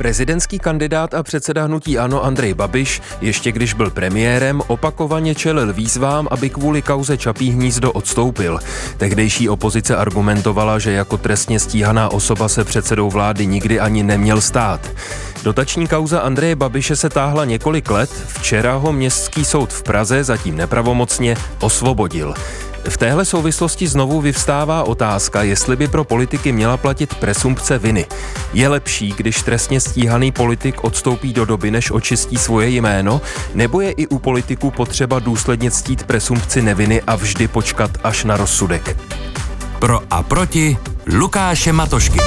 Prezidentský kandidát a předseda hnutí Ano Andrej Babiš, ještě když byl premiérem, opakovaně čelil výzvám, aby kvůli kauze Čapí hnízdo odstoupil. Tehdejší opozice argumentovala, že jako trestně stíhaná osoba se předsedou vlády nikdy ani neměl stát. Dotační kauza Andreje Babiše se táhla několik let, včera ho městský soud v Praze zatím nepravomocně osvobodil. V téhle souvislosti znovu vyvstává otázka, jestli by pro politiky měla platit presumpce viny. Je lepší, když trestně stíhaný politik odstoupí do doby, než očistí svoje jméno, nebo je i u politiků potřeba důsledně ctít presumpci neviny a vždy počkat až na rozsudek? Pro a proti Lukáše Matošky.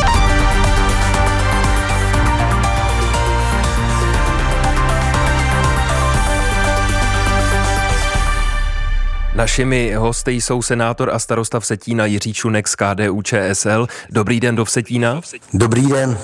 Našimi hosty jsou senátor a starosta Vsetína Jiří Čunek z KDU ČSL. Dobrý den do Vsetína. Dobrý den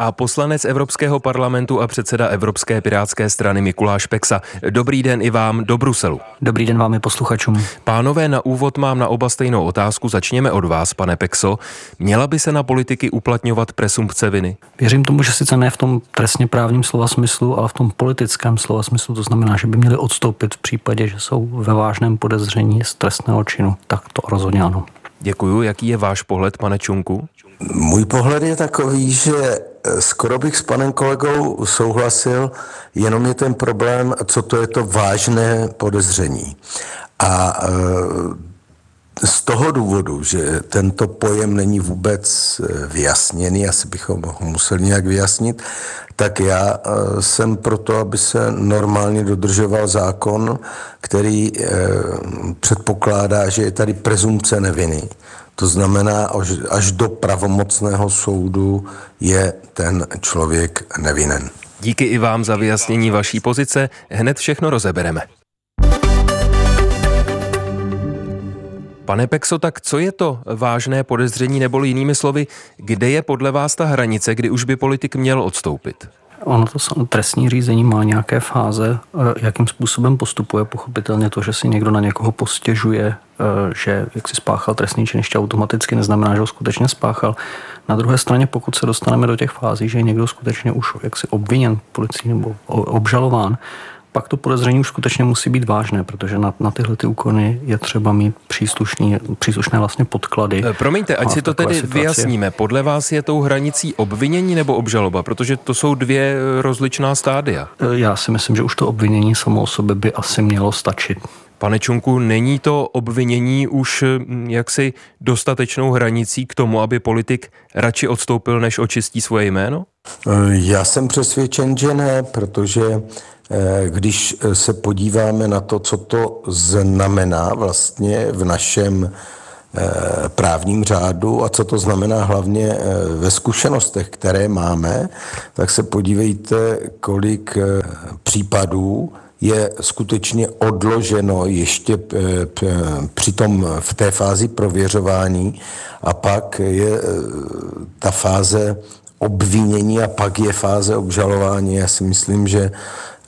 a poslanec Evropského parlamentu a předseda Evropské pirátské strany Mikuláš Peksa. Dobrý den i vám do Bruselu. Dobrý den vám i posluchačům. Pánové, na úvod mám na oba stejnou otázku. Začněme od vás, pane Pekso. Měla by se na politiky uplatňovat presumpce viny? Věřím tomu, že sice ne v tom trestně právním slova smyslu, ale v tom politickém slova smyslu. To znamená, že by měli odstoupit v případě, že jsou ve vážném podezření z trestného činu. Tak to rozhodně ano. Děkuju. Jaký je váš pohled, pane Čunku? Můj pohled je takový, že skoro bych s panem kolegou souhlasil, jenom je ten problém, co to je to vážné podezření. A eh, z toho důvodu, že tento pojem není vůbec eh, vyjasněný, asi bychom ho museli nějak vyjasnit, tak já jsem proto, aby se normálně dodržoval zákon, který předpokládá, že je tady prezumce neviny. To znamená, až do pravomocného soudu je ten člověk nevinen. Díky i vám za vyjasnění vaší pozice. Hned všechno rozebereme. Pane Pexo, tak co je to vážné podezření, nebo jinými slovy, kde je podle vás ta hranice, kdy už by politik měl odstoupit? Ono to trestní řízení má nějaké fáze, eh, jakým způsobem postupuje. Pochopitelně to, že si někdo na někoho postěžuje, eh, že jak si spáchal trestný čin, ještě automaticky neznamená, že ho skutečně spáchal. Na druhé straně, pokud se dostaneme do těch fází, že je někdo skutečně už jaksi obviněn policií nebo obžalován, pak to podezření už skutečně musí být vážné, protože na, na tyhle ty úkony je třeba mít příslušný, příslušné vlastně podklady. Eh, promiňte, ať si to tedy situaci. vyjasníme. Podle vás je tou hranicí obvinění nebo obžaloba? Protože to jsou dvě eh, rozličná stádia. Eh, já si myslím, že už to obvinění samo o sobě by asi mělo stačit. Pane Čunku, není to obvinění už jaksi dostatečnou hranicí k tomu, aby politik radši odstoupil, než očistí svoje jméno? Já jsem přesvědčen, že ne, protože když eh, se podíváme na to, co to znamená vlastně v našem eh, právním řádu a co to znamená hlavně ve zkušenostech, které máme, tak se podívejte, kolik případů je skutečně odloženo ještě při tom, v té fázi prověřování a pak je ta fáze obvinění a pak je fáze obžalování. Já si myslím, že Eh,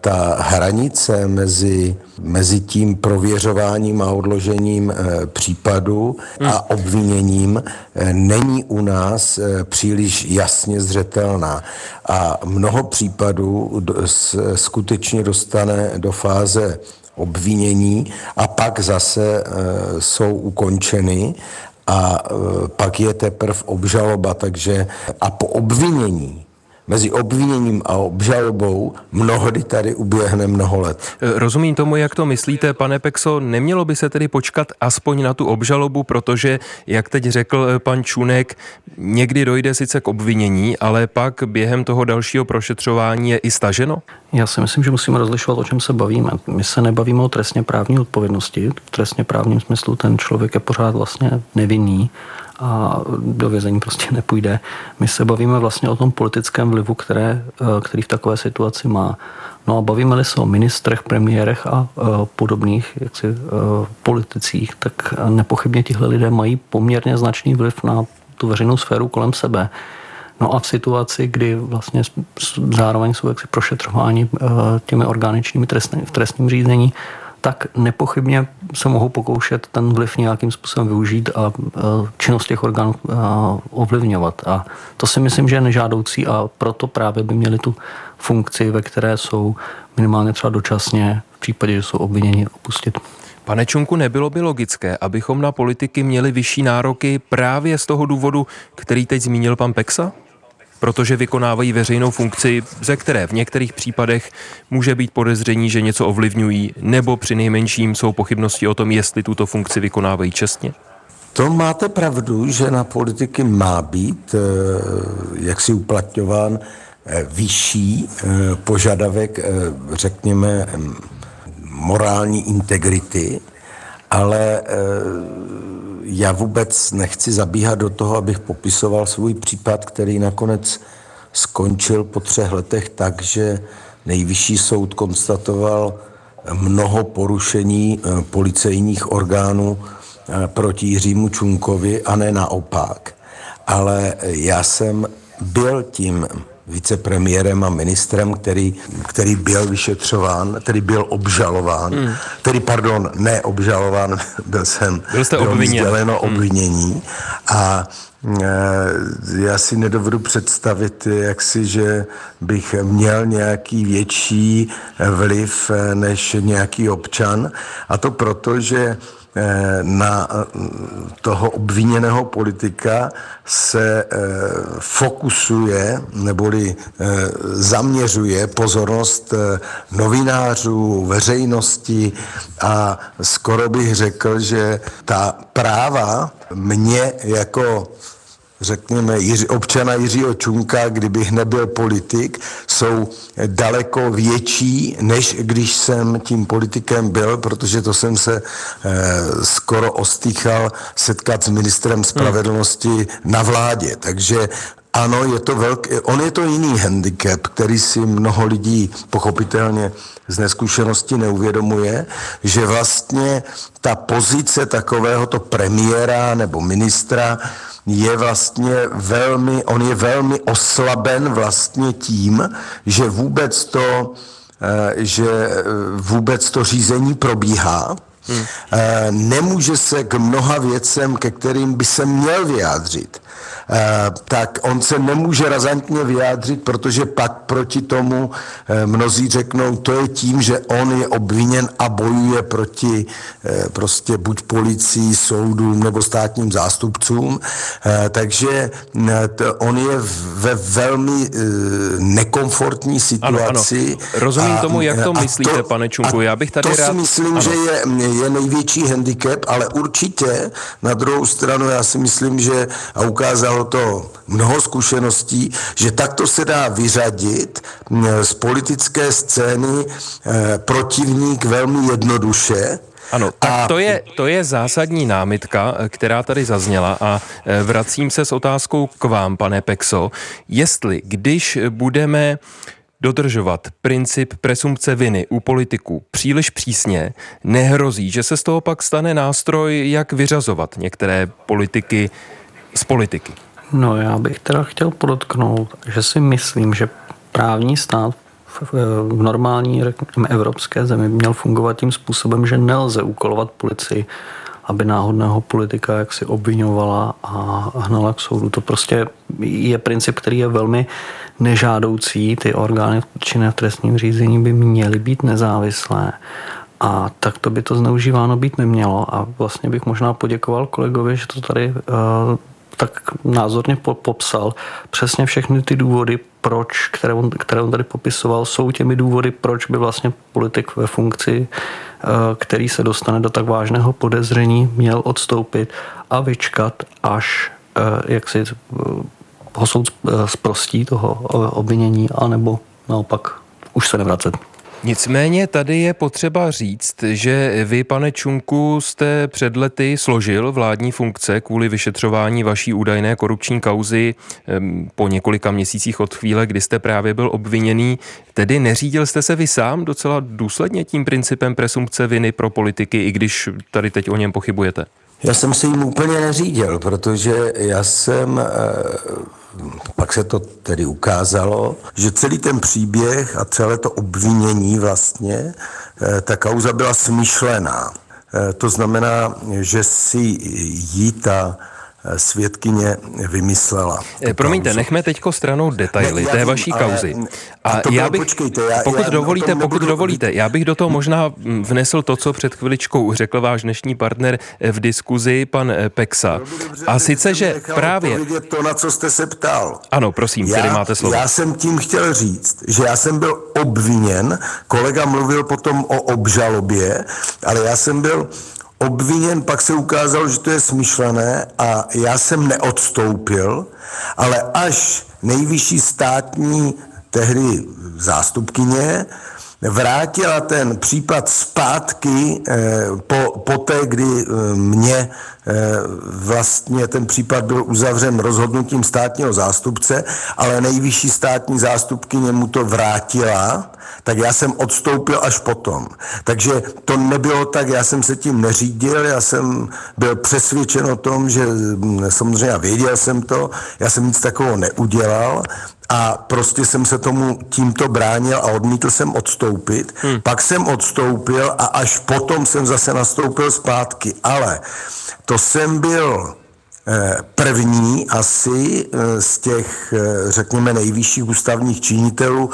ta hranice mezi, mezi tím prověřováním a odložením eh, případu a hmm. obviněním eh, není u nás příliš jasně zřetelná. A mnoho případů skutečně dostane do fáze obvinění a pak zase jsou ukončeny a pak je teprve obžaloba, takže a po obvinění mezi obviněním a obžalobou mnohdy tady uběhne mnoho let. E, rozumím tomu, jak to myslíte, pane Pexo. Nemělo by se tedy počkat aspoň na tu obžalobu, protože, jak teď řekl e, pan Čunek, někdy dojde sice k obvinění, ale pak během toho dalšího prošetřování je i staženo? Já si myslím, že musíme rozlišovat, o čem se bavíme. My se nebavíme o trestně právní odpovědnosti. V trestně právním smyslu ten člověk je pořád vlastně nevinný a do vězení prostě nepůjde. My se bavíme vlastně o tom politickém vlivu, které, eh, který v takové situaci má. No a bavíme-li se o ministrech, premiérech a uh, podobných jaksi, uh, politicích, tak nepochybně tihle lidé mají poměrně značný vliv na tu veřejnou sféru kolem sebe. No a v situaci, kdy vlastně zároveň jsou jaksi prošetřováni těmi orgány trestný, v trestním řízení, tak nepochybně se mohou pokoušet ten vliv nějakým způsobem využít a činnost těch orgánů ovlivňovat. A to si myslím, že je nežádoucí a proto právě by měli tu funkci, ve které jsou minimálně třeba dočasně v případě, že jsou obviněni opustit. Pane Čunku, nebylo by logické, abychom na politiky měli vyšší nároky právě z toho důvodu, který teď zmínil pan Peksa? Protože vykonávají veřejnou funkci, ze které v některých případech může být podezření, že něco ovlivňují, nebo při nejmenším jsou pochybnosti o tom, jestli tuto funkci vykonávají čestně? To máte pravdu, že na politiky má být eh, jaksi uplatňován eh, vyšší eh, požadavek, řekněme, morální integrity, ale já vůbec nechci zabíhat do toho, abych popisoval svůj případ, který nakonec skončil po třech letech tak, že nejvyšší soud konstatoval mnoho porušení eh, policejních orgánů eh, proti Jiřímu Čunkovi a ne naopak. Ale já jsem byl tím vicepremiérem a ministrem, který, který byl vyšetřován, který byl obžalován, hmm. který, pardon, ne obžalován, byl jsem, byl jste bylo sděleno hmm. obvinění a e, já si nedovedu představit, jak si, že bych měl nějaký větší vliv e, než nějaký občan. A to proto, že na eh, toho obviněného politika se eh, fokusuje neboli zaměřuje pozornost novinářů, veřejnosti a skoro bych řekl, že ta práva mě jako řekněme, Jiři, občana Jiřího Čunka, kdybych nebyl politik, jsou daleko větší, než když jsem tím politikem byl, protože to jsem se eh, skoro ostýchal setkat s ministrem spravedlnosti na vládě. Takže ano, je to velký, on je to jiný handicap, který si mnoho lidí pochopitelně z neskušenosti neuvědomuje, že vlastně ta pozice takovéhoto premiéra nebo ministra je vlastně velmi, on je velmi oslaben vlastně tím, že vůbec to, eh, že eh, vůbec to řízení probíhá, Hmm. Nemůže se k mnoha věcem, ke kterým by se měl vyjádřit. Eh, tak on se nemůže razantně vyjádřit, protože pak proti tomu eh, mnozí řeknou, to je tím, že on je obviněn a bojuje proti eh, prostě buď policii, soudům nebo státním zástupcům. Takže on je ve velmi nekomfortní situaci. Ano, ano. Rozumím a, tomu, jak to myslíte, to, pane Čunku. Já bych tady to rád... si myslím, ano. že je, je největší handicap, ale určitě na druhou stranu já si myslím, že a ukázal ukázalo to mnoho zkušeností, že takto se dá vyřadit z politické scény eh, protivník velmi jednoduše, ano, tak to je, to je zásadní námitka, eh, která tady zazněla a eh, vracím se s otázkou k vám, pane Pexo. Jestli, když budeme dodržovat princip presumpce viny u politiků příliš přísně, nehrozí, že se z toho pak stane nástroj, jak vyřazovat některé politiky z politiky? No já bych teda chtěl podotknout, že si myslím, že právní stát v, normální řekněme, evropské zemi měl fungovat tím způsobem, že nelze úkolovat policii, aby náhodného politika jaksi obvinovala a hnala k soudu. To prostě je princip, který je velmi nežádoucí. Ty orgány činné v trestním řízení by měly být nezávislé. A tak to by to zneužíváno být nemělo. A vlastně bych možná poděkoval kolegovi, že to tady uh, tak názorně popsal přesně všechny ty důvody, proč, které on, které on tady popisoval, jsou těmi důvody, proč by vlastně politik ve funkci, eh, který se dostane do tak vážného podezření, měl odstoupit a vyčkat, až eh, jak si eh, ho soud zprostí toho obvinění, anebo naopak už se nevracet. Nicméně tady je potřeba říct, že vy, pane Čunku, jste před lety složil vládní funkce kvůli vyšetřování vaší údajné korupční kauzy po několika měsících od chvíle, kdy jste právě byl obviněný. Tedy neřídil jste se vy sám docela důsledně tím principem presumpce viny pro politiky, i když tady teď o něm pochybujete? Já jsem se jim úplně neřídil, protože já jsem eh, pak se to tedy ukázalo, že celý ten příběh a celé to obvinění vlastně, eh, ta kauza byla smyšlená. Eh, to znamená, že si jí ta svědkyně vymyslela. Eh, promiňte, kauzu. nechme teďko stranou detaily ne, té vím, vaší kauzy. A já bylo, bych, počkejte, já, pokud já dovolíte, pokud dovolíte, já bych do toho možná vnesl to, co před chviličkou řekl váš dnešní partner eh, v diskuzi, pan eh, Pexa. A sice, že právě... to, na co jste se ptal. Ano, prosím, já, tedy máte slovo. Já jsem tím chtěl říct, že já jsem byl obviněn, kolega mluvil potom o obžalobě, ale já jsem byl obviněn, pak se ukázalo, že to je smyšlené a já jsem neodstoupil, ale až nejvyšší státní tehdy zástupkyně vrátila ten případ zpátky eh, po, po té, kdy eh, mě eh, vlastně ten případ byl uzavřen rozhodnutím státního zástupce, ale nejvyšší státní zástupkyně mu to vrátila, tak já jsem odstoupil až potom. Takže to nebylo tak, já jsem se tím neřídil, já jsem byl přesvědčen o tom, že hm, samozřejmě věděl jsem to, já jsem nic takového neudělal a prostě jsem se tomu tímto bránil a odmítl jsem odstoupit. Hmm. Pak jsem odstoupil a až potom jsem zase nastoupil zpátky. Ale to jsem byl eh, první asi eh, z těch, eh, řekněme, nejvyšších ústavních činitelů,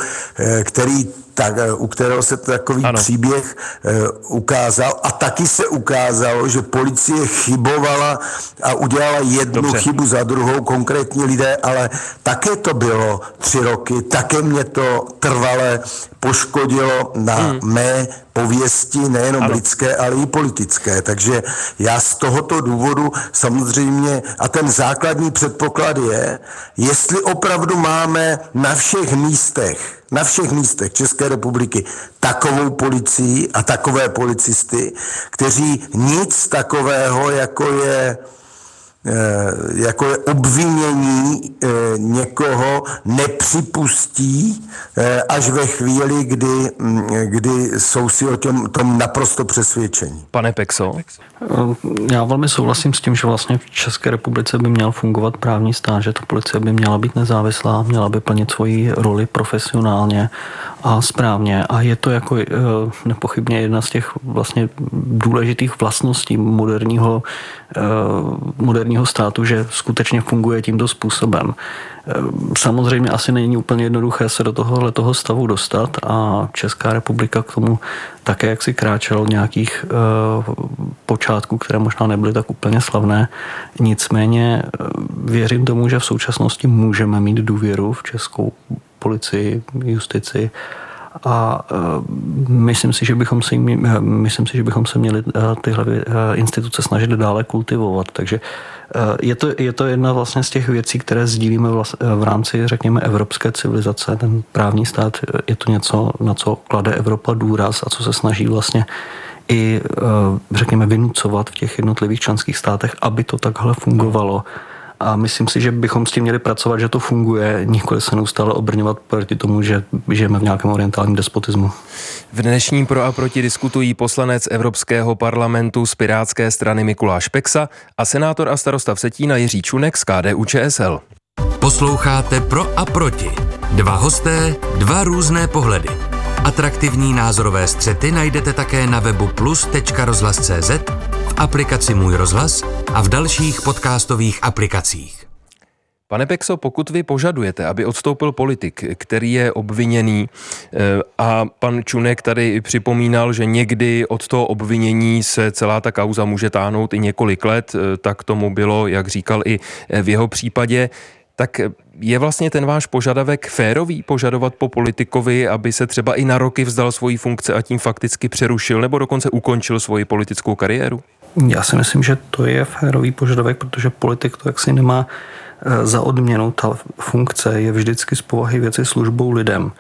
který tak, eh, u kterého se takový ano. příběh e, ukázal. A taky se ukázalo, že policie chybovala a udělala jednu Dobře. chybu za druhou, konkrétní lidé, ale také to bylo tři roky, také mě to trvale poškodilo na hmm. mé pověsti, nejenom ano. lidské, ale i politické. Takže já z tohoto důvodu samozřejmě, a ten základní předpoklad je, jestli opravdu máme na všech místech na všech místech České republiky takovou policii a takové policisty, kteří nic takového, jako je jako je obvinění eh, někoho nepřipustí eh, až ve chvíli, kdy, mm, kdy jsou si o tom, tom naprosto přesvědčení. Pane Pexo? Já velmi souhlasím s tím, že vlastně v České republice by měl fungovat právní stát, že ta policie by měla být nezávislá, měla by plnit svoji roli profesionálně a správně. A je to jako nepochybně jedna z těch vlastně důležitých vlastností moderního, moderního právního státu, že skutečně funguje tímto způsobem. Ehm, samozřejmě asi není úplně jednoduché se do tohohle toho stavu dostat a Česká republika k tomu také jak si kráčel nějakých počátků, které možná nebyly tak úplně slavné. Nicméně věřím tomu, že v současnosti můžeme mít důvěru v českou policii, justici a uh, myslím si, že bychom se, myslím si, že bychom se měli tyhle instituce snažit dále kultivovat. Takže Eh, je to, je to jedna vlastně z těch věcí, které sdílíme eh, v rámci, řekněme, evropské civilizace. Ten právní stát eh, je to něco, na co klade Evropa důraz a co se snaží vlastně i, řekněme, vynucovat v těch jednotlivých členských státech, aby to takhle fungovalo. A myslím si, že bychom s tím měli pracovat, že to funguje, nikoli se neustále obrňovat proti tomu, že žijeme v nějakém orientálním despotismu. V dnešním pro a proti diskutují poslanec Evropského parlamentu z Pirátské strany Mikuláš Peksa a senátor a starosta Vsetína Jiří Čunek z KDU ČSL. Posloucháte pro a proti. Dva hosté, dva různé pohledy. Atraktivní názorové střety najdete také na webu plus.rozhlas.cz aplikaci Můj rozhlas a v dalších podcastových aplikacích. Pane Pexo, pokud vy požadujete, aby odstoupil politik, který je obviněný eh, a pan Čunek tady připomínal, že někdy od toho obvinění se celá ta kauza může táhnout i několik let, eh, tak tomu bylo, jak říkal i v jeho případě, tak je vlastně ten váš požadavek férový požadovat po politikovi, aby se třeba i na roky vzdal svojí funkce a tím fakticky přerušil nebo dokonce ukončil svoji politickou kariéru? Já si myslím, že to je férový požadavek, protože politik to jaksi nemá eh, za odměnu. Ta funkce je vždycky z povahy věci službou lidem.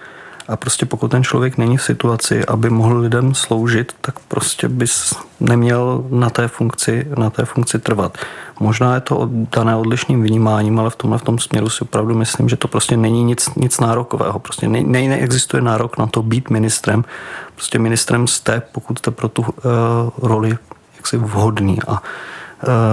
A prostě pokud ten člověk není v situaci, aby mohl lidem sloužit, tak prostě bys neměl na té funkci, na té funkci trvat. Možná je to dané odlišným vnímáním, ale v tomhle v tom směru si opravdu myslím, že to prostě není nic, nic nárokového. Prostě ne, ne, neexistuje nárok na to být ministrem. Prostě ministrem jste, pokud jste pro tu uh, roli jaksi vhodný. A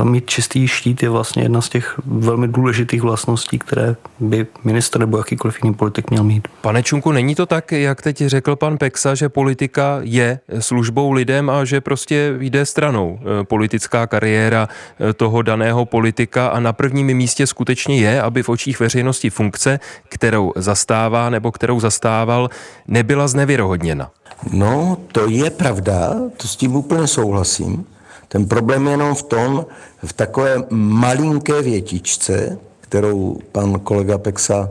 mít čistý štít je vlastně jedna z těch velmi důležitých vlastností, které by minister nebo jakýkoliv jiný politik měl mít. Pane Čunku, není to tak, jak teď řekl pan Peksa, že politika je službou lidem a že prostě jde stranou eh, politická kariéra eh, toho daného politika a na prvním místě skutečně je, aby v očích veřejnosti funkce, kterou zastává nebo kterou zastával, nebyla znevěrohodněna. No, to je pravda, to s tím úplně souhlasím. Ten problém je jenom v tom, v takové malinké větičce, kterou pan kolega Pexa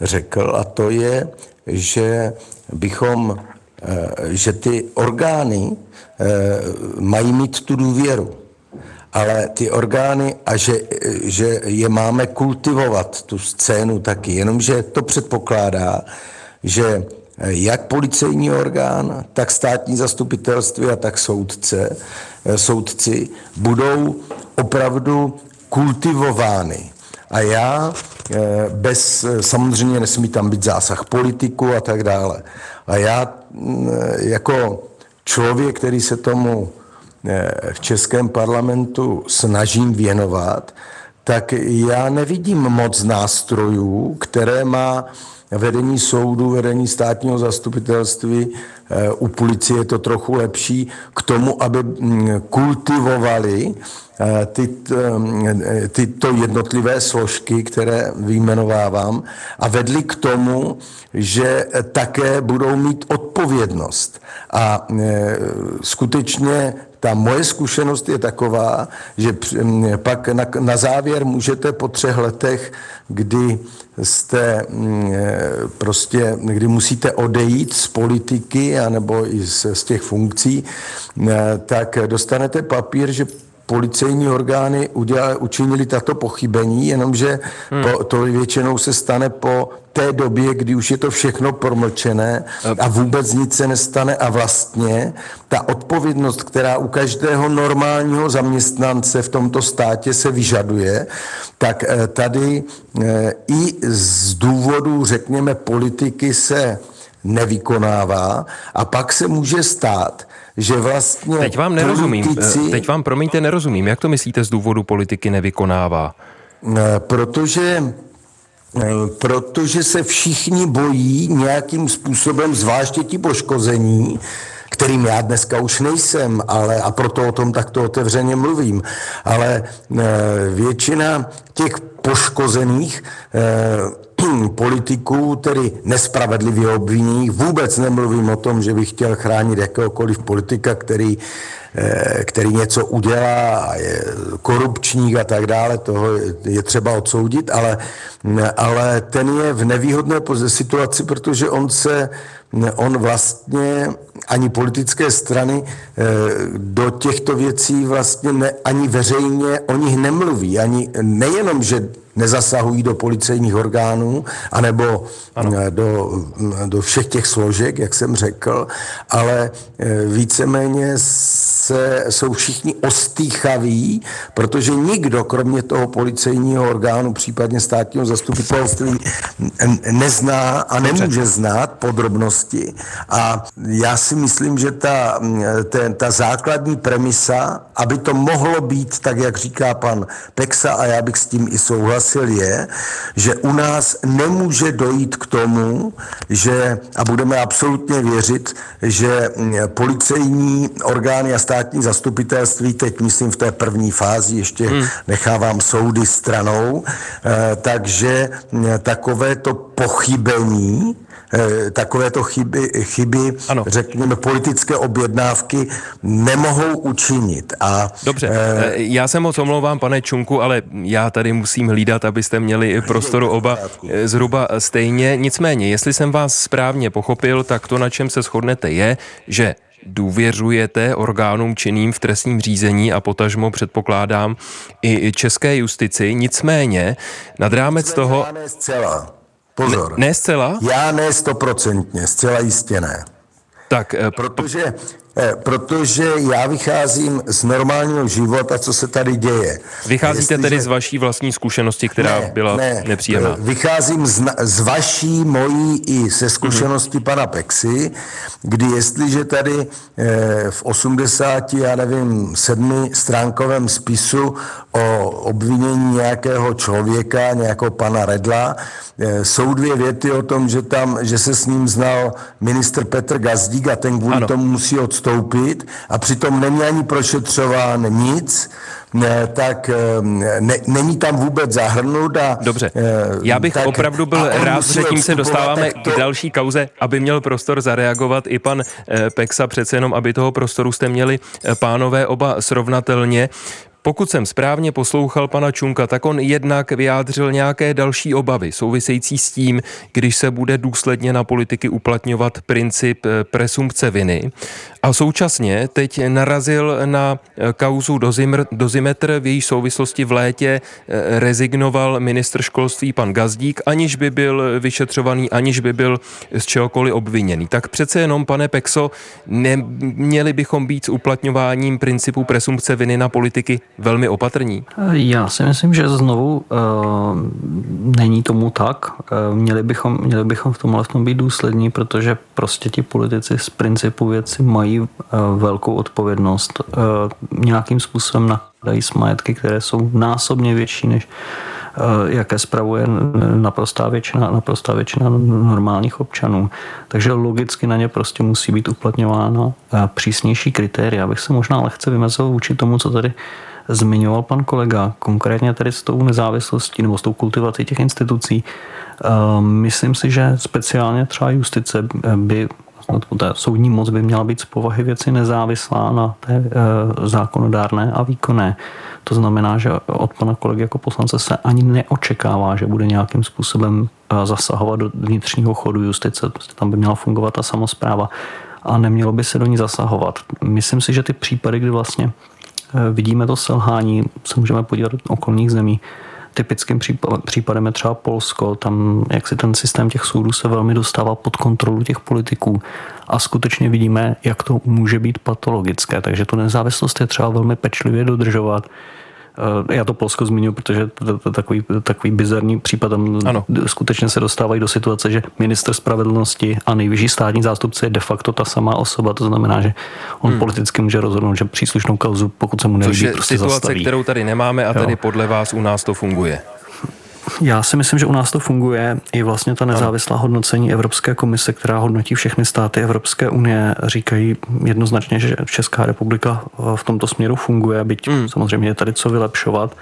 řekl, a to je, že bychom, eh, že ty orgány eh, mají mít tu důvěru. Ale ty orgány a že, že je máme kultivovat, tu scénu taky, jenomže to předpokládá, že jak policejní orgán, tak státní zastupitelství a tak soudce, eh, soudci budou opravdu kultivovány. A já eh, bez, samozřejmě nesmí tam být zásah politiku a tak dále. A já mm, jako člověk, který se tomu eh, v českém parlamentu snažím věnovat, tak já nevidím moc nástrojů, které má vedení soudu, vedení státního zastupitelství, eh, u policie je to trochu lepší, k tomu, aby mm, kultivovali eh, ty, eh, tyto jednotlivé složky, které vyjmenovávám, a vedli k tomu, že také budou mít odpovědnost. A skutečně ta moje zkušenost je taková, že pak na, na závěr můžete po třech letech, kdy jste prostě, kdy musíte odejít z politiky anebo i z, z těch funkcí, tak dostanete papír, že policejní orgány udělali, učinili tato pochybení, jenomže hmm. po, to většinou se stane po té době, kdy už je to všechno promlčené a vůbec nic se nestane a vlastně ta odpovědnost, která u každého normálního zaměstnance v tomto státě se vyžaduje, tak eh, tady eh, i z důvodu, řekněme, politiky se nevykonává a pak se může stát, že vlastně Teď vám nerozumím, politici, teď vám promiňte nerozumím, jak to myslíte z důvodu politiky nevykonává? Eh, protože eh, protože se všichni bojí nějakým způsobem, zvláště ti poškození, kterým já dneska už nejsem, ale a proto o tom takto otevřeně mluvím. Ale eh, většina těch poškozených politiků, tedy nespravedlivě obviněných. Vůbec nemluvím o tom, že bych chtěl chránit jakéhokoliv politika, který, eh, který něco udělá a je korupčník a tak dále, toho je třeba odsoudit, ale, ale ten je v nevýhodné situaci, protože on se on vlastně ani politické strany eh, do těchto věcí vlastně ne, ani veřejně o nich nemluví. Ani nejenom, že nezasahují do policejních orgánů, anebo ano. Eh, do, do všech těch složek, jak jsem řekl, ale eh, víceméně se, jsou všichni ostýchaví, protože nikdo, kromě toho policejního orgánu, případně státního zastupitelství, nezná a nemůže znát podrobnosti. A já si myslím, že ta, ten, ta základní premisa, aby to mohlo být tak, jak říká pan Pexa, a já bych s tím i souhlasil, je, že u nás nemůže dojít k tomu, že, a budeme absolutně věřit, že policejní orgány a státní zastupitelství, teď myslím v té první fázi, ještě hmm. nechávám soudy stranou, eh, takže takovéto pochybení Eh, takovéto chyby, chyby ano. řekněme, politické objednávky nemohou učinit. A, Dobře, eh, eh, já se moc omlouvám, pane Čunku, ale já tady musím hlídat, abyste měli prostoru oba zhruba stejně. Nicméně, jestli jsem vás správně pochopil, tak to, na čem se shodnete, je, že důvěřujete orgánům činným v trestním řízení a potažmo předpokládám i české justici. Nicméně, nad rámec Nicméně toho... Zcela. Pozor. Ne, ne zcela? Já ne stoprocentně, zcela jistě ne. Tak, uh, protože Eh, protože já vycházím z normálního života, co se tady děje. Vycházíte Jestliže... tedy z vaší vlastní zkušenosti, která ne, byla ne, nepříjemná? Eh, vycházím z, z vaší, mojí i se zkušenosti mm-hmm. pana Pexy, kdy jestliže tady eh, v 80, já nevím, sedmi stránkovém spisu o obvinění nějakého člověka, nějakého pana Redla, eh, jsou dvě věty o tom, že tam, že se s ním znal ministr Petr Gazdík a ten kvůli ano. tomu musí odstoupit odstoupit a přitom není ani prošetřován nic, ne, tak eh, ne, není tam vůbec zahrnut. A, Dobře, eh, já bych tak, opravdu byl rád, že tím se dostáváme to... k další kauze, aby měl prostor zareagovat i pan eh, Pexa, přece jenom, aby toho prostoru jste měli pánové oba srovnatelně. Pokud jsem správně poslouchal pana Čunka, tak on jednak vyjádřil nějaké další obavy související s tím, když se bude důsledně na politiky uplatňovat princip eh, presumpce viny. A současně teď narazil na eh, kauzu dozimr, dozimetr, v její souvislosti v létě eh, rezignoval ministr školství pan Gazdík, aniž by byl vyšetřovaný, aniž by byl z čehokoliv obviněný. Tak přece jenom, pane Pexo, neměli bychom být s uplatňováním principu presumpce viny na politiky velmi opatrní? Já si myslím, že znovu uh, není tomu tak. Uh, měli, bychom, měli bychom v tomhle v tom být důslední, protože prostě ti politici z principu věci mají uh, velkou odpovědnost. Uh, nějakým způsobem nakladají s majetky, které jsou násobně větší než jaké spravuje naprostá většina, naprostá většina normálních občanů. Takže logicky na ně prostě musí být uplatňováno přísnější kritéria. Abych se možná lehce vymezil vůči tomu, co tady zmiňoval pan kolega, konkrétně tady s tou nezávislostí nebo s tou kultivací těch institucí. Ehm, myslím si, že speciálně třeba justice by ta soudní moc by měla být z povahy věci nezávislá na té e, zákonodárné a výkonné. To znamená, že od pana kolegy jako poslance se ani neočekává, že bude nějakým způsobem e, zasahovat do vnitřního chodu justice. Prostě tam by měla fungovat ta samozpráva a nemělo by se do ní zasahovat. Myslím si, že ty případy, kdy vlastně Eh, vidíme to selhání, se můžeme podívat do okolních zemí. Typickým případem je třeba Polsko, tam jak si ten systém těch soudů se velmi dostává pod kontrolu těch politiků a skutečně vidíme, jak to může být patologické. Takže tu nezávislost je třeba velmi pečlivě dodržovat já to Polsko zmiňuji, protože to je takový, takový bizarní případ. Tam ano. skutečně se dostávají do situace, že minister spravedlnosti a nejvyšší státní zástupce je de facto ta samá osoba. To znamená, že on hmm. politicky může rozhodnout, že příslušnou kauzu, pokud se mu nelíbí, Což je prostě situace, zastaví. kterou tady nemáme a jo. tady podle vás u nás to funguje. Já si myslím, že u nás to funguje. I vlastně ta nezávislá hodnocení Evropské komise, která hodnotí všechny státy Evropské unie, říkají jednoznačně, že Česká republika v tomto směru funguje, byť hmm. samozřejmě je tady co vylepšovat,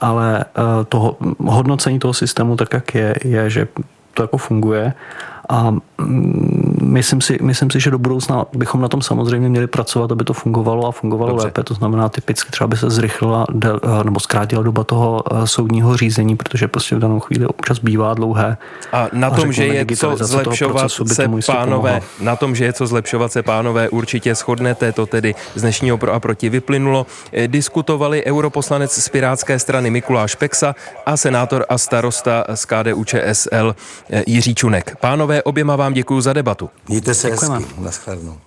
ale eh, toho, hodnocení toho systému tak, jak je, je, že to jako funguje a mm, myslím si, myslím si, že do budoucna bychom na tom samozřejmě měli pracovat, aby to fungovalo a fungovalo Dobře. lépe. To znamená, typicky třeba by se zrychlila eh, nebo zkrátila doba toho eh, soudního řízení, protože prostě v danou chvíli občas bývá dlouhé. A na tom, a že je co zlepšovat se pánové, na tom, že je co zlepšovat se pánové, určitě shodnete, to tedy z dnešního pro a proti vyplynulo. Eh, diskutovali europoslanec z Pirátské strany Mikuláš Peksa a senátor a starosta z KDU ČSL Jiří Čunek. Pánové, oběma vám děkuji za debatu. Mějte se hezky. Naschledanou.